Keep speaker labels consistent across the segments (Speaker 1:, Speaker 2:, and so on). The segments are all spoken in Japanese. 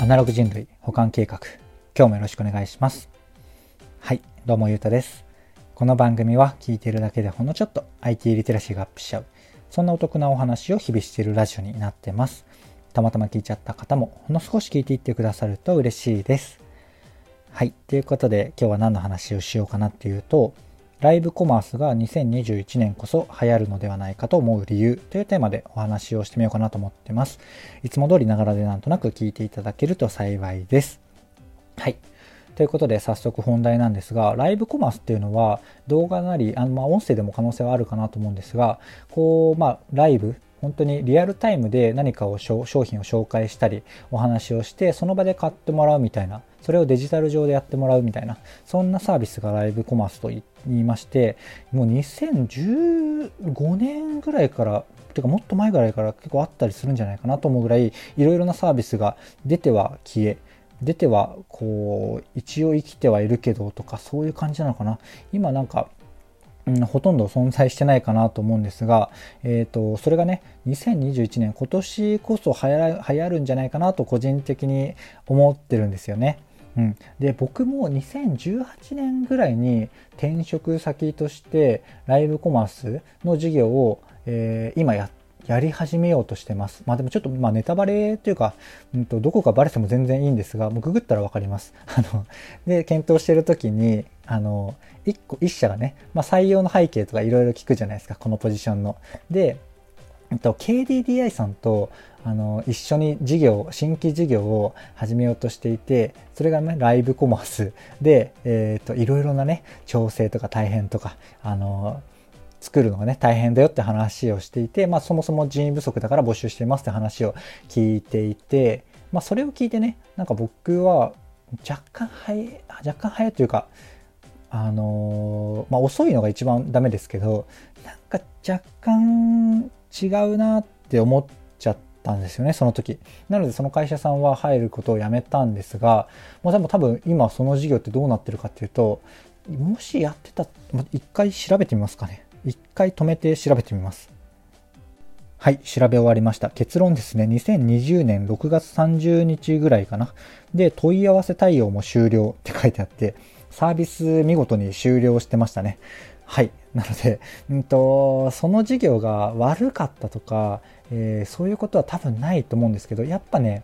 Speaker 1: アナログ人類保管計画。今日もよろしくお願いします。はいどうもゆうたです。この番組は聞いてるだけでほんのちょっと IT リテラシーがアップしちゃう。そんなお得なお話を日々しているラジオになってます。たまたま聞いちゃった方もほんの少し聞いていってくださると嬉しいです。はいということで今日は何の話をしようかなっていうとライブコマースが2021年こそ流行るのではないかと思う理由というテーマでお話をしてみようかなと思ってます。いつも通りながらでなんとなく聞いていただけると幸いです。はい。ということで早速本題なんですが、ライブコマースっていうのは動画なり、あのまあ音声でも可能性はあるかなと思うんですが、こう、まあライブ、本当にリアルタイムで何かを商品を紹介したりお話をしてその場で買ってもらうみたいなそれをデジタル上でやってもらうみたいなそんなサービスがライブコマースと言いましてもう2015年ぐらいからてかもっと前ぐらいから結構あったりするんじゃないかなと思うぐらいいろいろなサービスが出ては消え出てはこう一応生きてはいるけどとかそういう感じなのかな。今なんかうん、ほとんど存在してないかなと思うんですが、えーと、それがね2021年今年こそ流行るんじゃないかなと個人的に思ってるんですよね。うん、で僕も2018年ぐらいに転職先としてライブコマースの事業を、えー、今ややり始めようとしてます。まあでもちょっとまあネタバレというか、うんと、どこかバレても全然いいんですが、もうググったらわかります。あの、で、検討してる時に、あの、一個、一社がね、まあ採用の背景とかいろいろ聞くじゃないですか、このポジションの。で、えっと、KDDI さんとあの一緒に事業新規事業を始めようとしていてそれがねライブコマースで、えーと、いろいろなね調整とか大変とかあの作るのがね大変だよって話をしていて、まあ、そもそも人員不足だから募集してますって話を聞いていて、まあ、それを聞いてねなんか僕は若干早い若干早いというかあのー、まあ、遅いのが一番ダメですけどなんか若干違うなって思っちゃったんですよねその時。なのでその会社さんは入ることをやめたんですがもう多分多分今その事業ってどうなってるかっていうともしやってた一回調べてみますかね。一回止めて調べてみますはい、調べ終わりました。結論ですね、2020年6月30日ぐらいかな。で、問い合わせ対応も終了って書いてあって、サービス見事に終了してましたね。はい。なので、うんと、その事業が悪かったとか、えー、そういうことは多分ないと思うんですけど、やっぱね、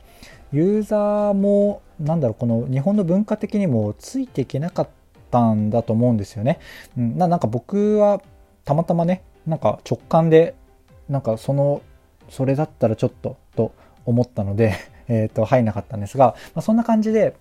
Speaker 1: ユーザーも、なんだろう、この日本の文化的にもついていけなかったんだと思うんですよね。うん、ななんか僕はたまたまね、なんか直感で、なんかその、それだったらちょっとと思ったので、えっ、と、入んなかったんですが、まあ、そんな感じで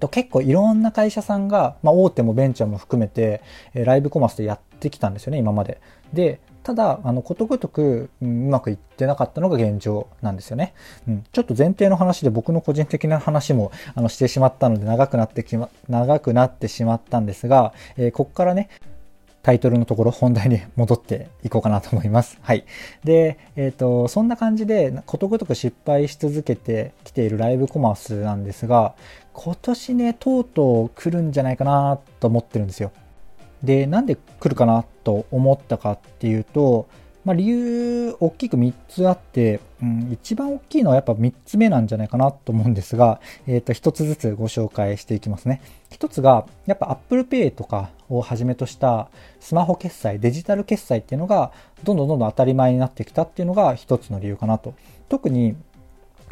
Speaker 1: と、結構いろんな会社さんが、まあ、大手もベンチャーも含めて、えライブコマースでやってきたんですよね、今まで。で、ただ、あの、ことごとく、うまくいってなかったのが現状なんですよね。うん。ちょっと前提の話で僕の個人的な話も、あの、してしまったので長くなってきま、長くなってしまったんですが、えー、ここからね、タイトルのところ本題に戻っていこうかなと思います。はい。で、えっ、ー、と、そんな感じでことごとく失敗し続けてきているライブコマースなんですが、今年ね、とうとう来るんじゃないかなと思ってるんですよ。で、なんで来るかなと思ったかっていうと、まあ、理由大きく3つあって、うん、一番大きいのはやっぱ3つ目なんじゃないかなと思うんですが、えっ、ー、と、1つずつご紹介していきますね。1つが、やっぱ Apple Pay とかをはじめとしたスマホ決済、デジタル決済っていうのが、どんどんどんどん当たり前になってきたっていうのが1つの理由かなと。特に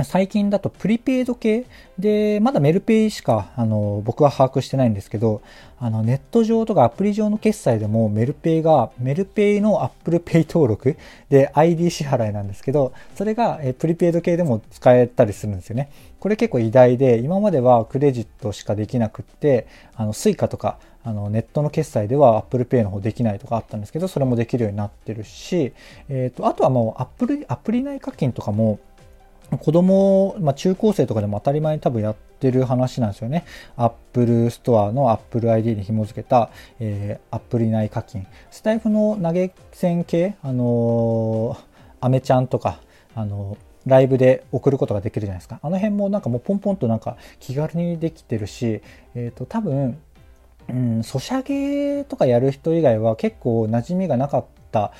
Speaker 1: 最近だとプリペイド系で、まだメルペイしか、あの、僕は把握してないんですけど、あの、ネット上とかアプリ上の決済でもメルペイが、メルペイのアップルペイ登録で ID 支払いなんですけど、それがえプリペイド系でも使えたりするんですよね。これ結構偉大で、今まではクレジットしかできなくって、あの、スイカとか、あの、ネットの決済では Apple Pay の方できないとかあったんですけど、それもできるようになってるし、えっ、ー、と、あとはもう Apple、アプリ内課金とかも、子供、まあ、中高生とかでも当たり前に多分やってる話なんですよね。Apple Store の Apple ID に紐付けた、えー、アプリ内課金。スタイフの投げ銭系、あのー、アメちゃんとか、あのー、ライブで送ることができるじゃないですか。あの辺もなんかもうポンポンとなんか気軽にできてるし、えっ、ー、と、多分、うん、ソシャゲとかやる人以外は結構馴染みがなかった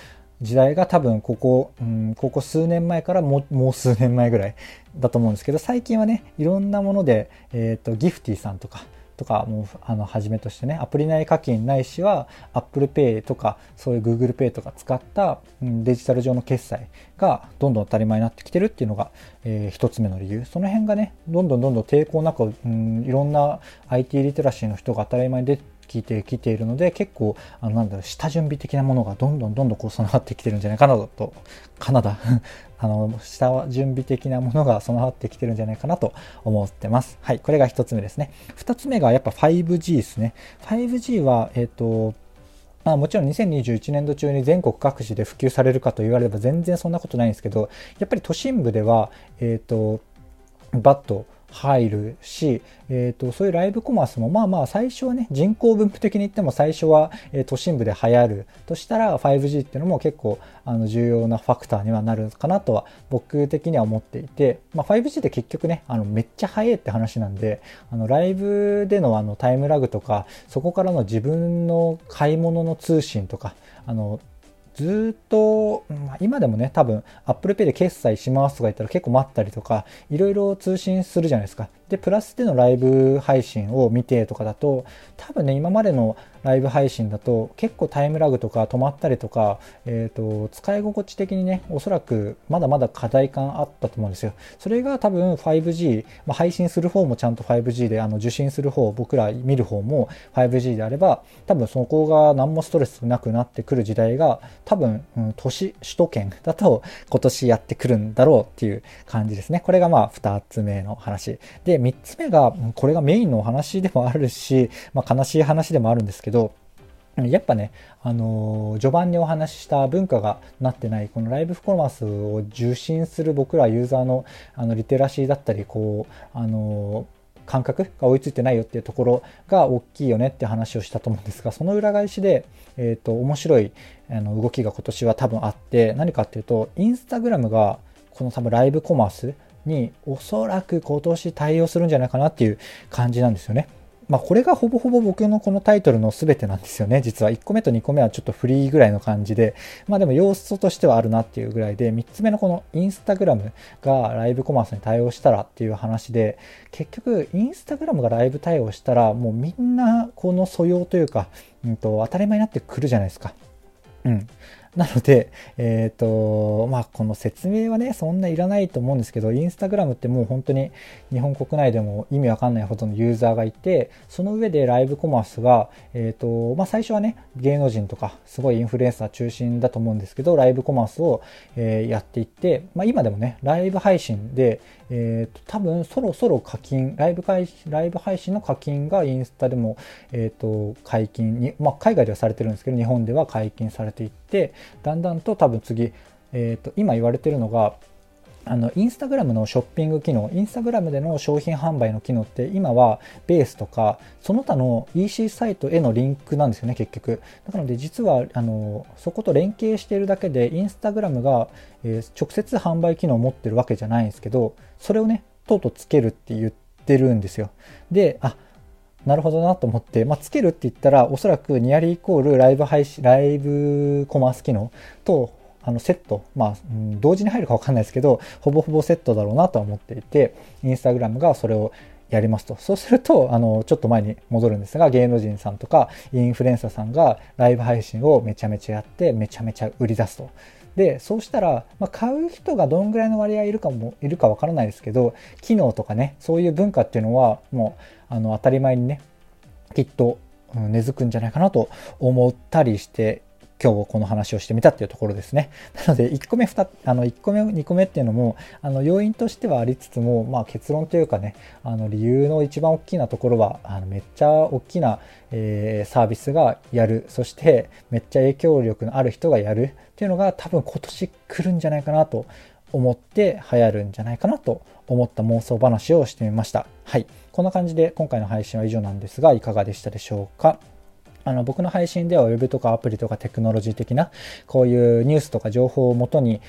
Speaker 1: 時代が多分ここ、うん、ここ数年前からもう数年前ぐらいだと思うんですけど最近はねいろんなもので、えーと、ギフティさんとかとかもあのはじめとしてねアプリ内課金ないしは Apple Pay とかそういう Google Pay とか使ったうんデジタル上の決済がどんどん当たり前になってきてるっていうのが、えー、一つ目の理由。その辺がねどんどんどんどん抵抗なく、うん、いろんな IT リテラシーの人が当たり前に出て聞いてきているので結構あのなんだろう下準備的なものがどんどんどんどんこう備わってきてるんじゃないかなとカナダ。あの下準備的なものが備わってきてるんじゃないかなと思ってます。はいこれが1つ目ですね。2つ目がやっぱ 5G ですね。5G はえっ、ー、とまあ、もちろん2021年度中に全国各地で普及されるかと言われれば全然そんなことないんですけどやっぱり都心部では、えっ、ー、とバット入るし、えーと、そういうライブコマースもまあまあ最初はね人口分布的に言っても最初は、え、都心部で流行るとしたら 5G っていうのも結構あの重要なファクターにはなるかなとは僕的には思っていて、まあ、5G って結局ねあのめっちゃ速いって話なんであのライブでのあのタイムラグとかそこからの自分の買い物の通信とかあのずっと、今でもね、多分 Apple Pay で決済しますとか言ったら結構待ったりとか、いろいろ通信するじゃないですか。で、プラスでのライブ配信を見てとかだと、多分ね、今までのライブ配信だと結構タイムラグとか止まったりとか、えっ、ー、と、使い心地的にね、おそらくまだまだ課題感あったと思うんですよ。それが多分 5G、まあ、配信する方もちゃんと 5G で、あの、受信する方、僕ら見る方も 5G であれば、多分そこが何もストレスなくなってくる時代が、多分、うん、都市、首都圏だと今年やってくるんだろうっていう感じですね。これがまあ2つ目の話。で、で3つ目が、これがメインのお話でもあるし、まあ、悲しい話でもあるんですけど、やっぱね、あのー、序盤にお話しした文化がなってない、このライブフコマースを受信する僕らユーザーのあのリテラシーだったり、こう、あのー感覚が追いついてないよっていうところが大きいよねって話をしたと思うんですがその裏返しで、えーと、面白いあの動きが今年は多分あって何かっていうとインスタグラムがこの多分ライブコマースにおそらく今年対応するんじゃないかなっていう感じなんですよね。まあ、これがほぼほぼ僕のこのタイトルの全てなんですよね。実は1個目と2個目はちょっとフリーぐらいの感じで、まあでも要素としてはあるなっていうぐらいで、3つ目のこのインスタグラムがライブコマースに対応したらっていう話で、結局インスタグラムがライブ対応したらもうみんなこの素養というか、うんと、当たり前になってくるじゃないですか。うん。なので、えっ、ー、と、まあ、この説明はね、そんないらないと思うんですけど、インスタグラムってもう本当に日本国内でも意味わかんないほどのユーザーがいて、その上でライブコマースが、えっ、ー、と、まあ、最初はね、芸能人とか、すごいインフルエンサー中心だと思うんですけど、ライブコマースを、えー、やっていって、まあ、今でもね、ライブ配信で、えーと、多分そろそろ課金ライブ配ライブ配信の課金がインスタでも、えーと、解禁に、まあ、海外ではされてるんですけど日本では解禁されていってだんだんと多分次、えーと今言われてるのがあのインスタグラムのショッピング機能インスタグラムでの商品販売の機能って今はベースとかその他の EC サイトへのリンクなんですよね結局。なので実はあのそこと連携しているだけでインスタグラムが、えー、直接販売機能を持ってるわけじゃないんですけどそれをねとうとうつけるって言ってるんですよ。であなるほどなと思って、まあ、つけるって言ったらおそらくニアリーイコールライブ配信ライブコマース機能とあのセット、まあ、同時に入るかわかんないですけど、ほぼほぼセットだろうなとは思っていて、インスタグラムがそれをやりますと。そうすると、あの、ちょっと前に戻るんですが、芸能人さんとかインフルエンサーさんがライブ配信をめちゃめちゃやって、めちゃめちゃ売り出すと。で、そうしたら、まあ、買う人がどんぐらいの割合いるかも、いるかわからないですけど、機能とかね、そういう文化っていうのは、もう、あの、当たり前にね、きっと、根付くんじゃないかなと思ったりして今日この話をしてみたっていうところですね。なので、1個目、2, あの1個目、2個目っていうのも、あの要因としてはありつつも、まあ、結論というかね、あの理由の一番大きなところは、あのめっちゃ大きな、えー、サービスがやる、そしてめっちゃ影響力のある人がやるっていうのが多分今年来るんじゃないかなと思って流行るんじゃないかなと思った妄想話をしてみました。はい。こんな感じで今回の配信は以上なんですが、いかがでしたでしょうか？あの僕の配信では Web とかアプリとかテクノロジー的なこういうニュースとか情報をもとに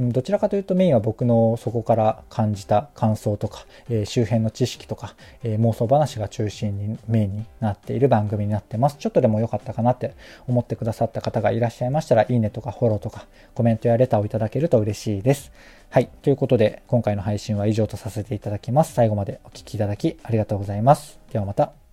Speaker 1: どちらかというとメインは僕のそこから感じた感想とか、えー、周辺の知識とか、えー、妄想話が中心にメインになっている番組になってます。ちょっとでも良かったかなって思ってくださった方がいらっしゃいましたら、いいねとかフォローとかコメントやレターをいただけると嬉しいです。はい。ということで、今回の配信は以上とさせていただきます。最後までお聴きいただきありがとうございます。ではまた。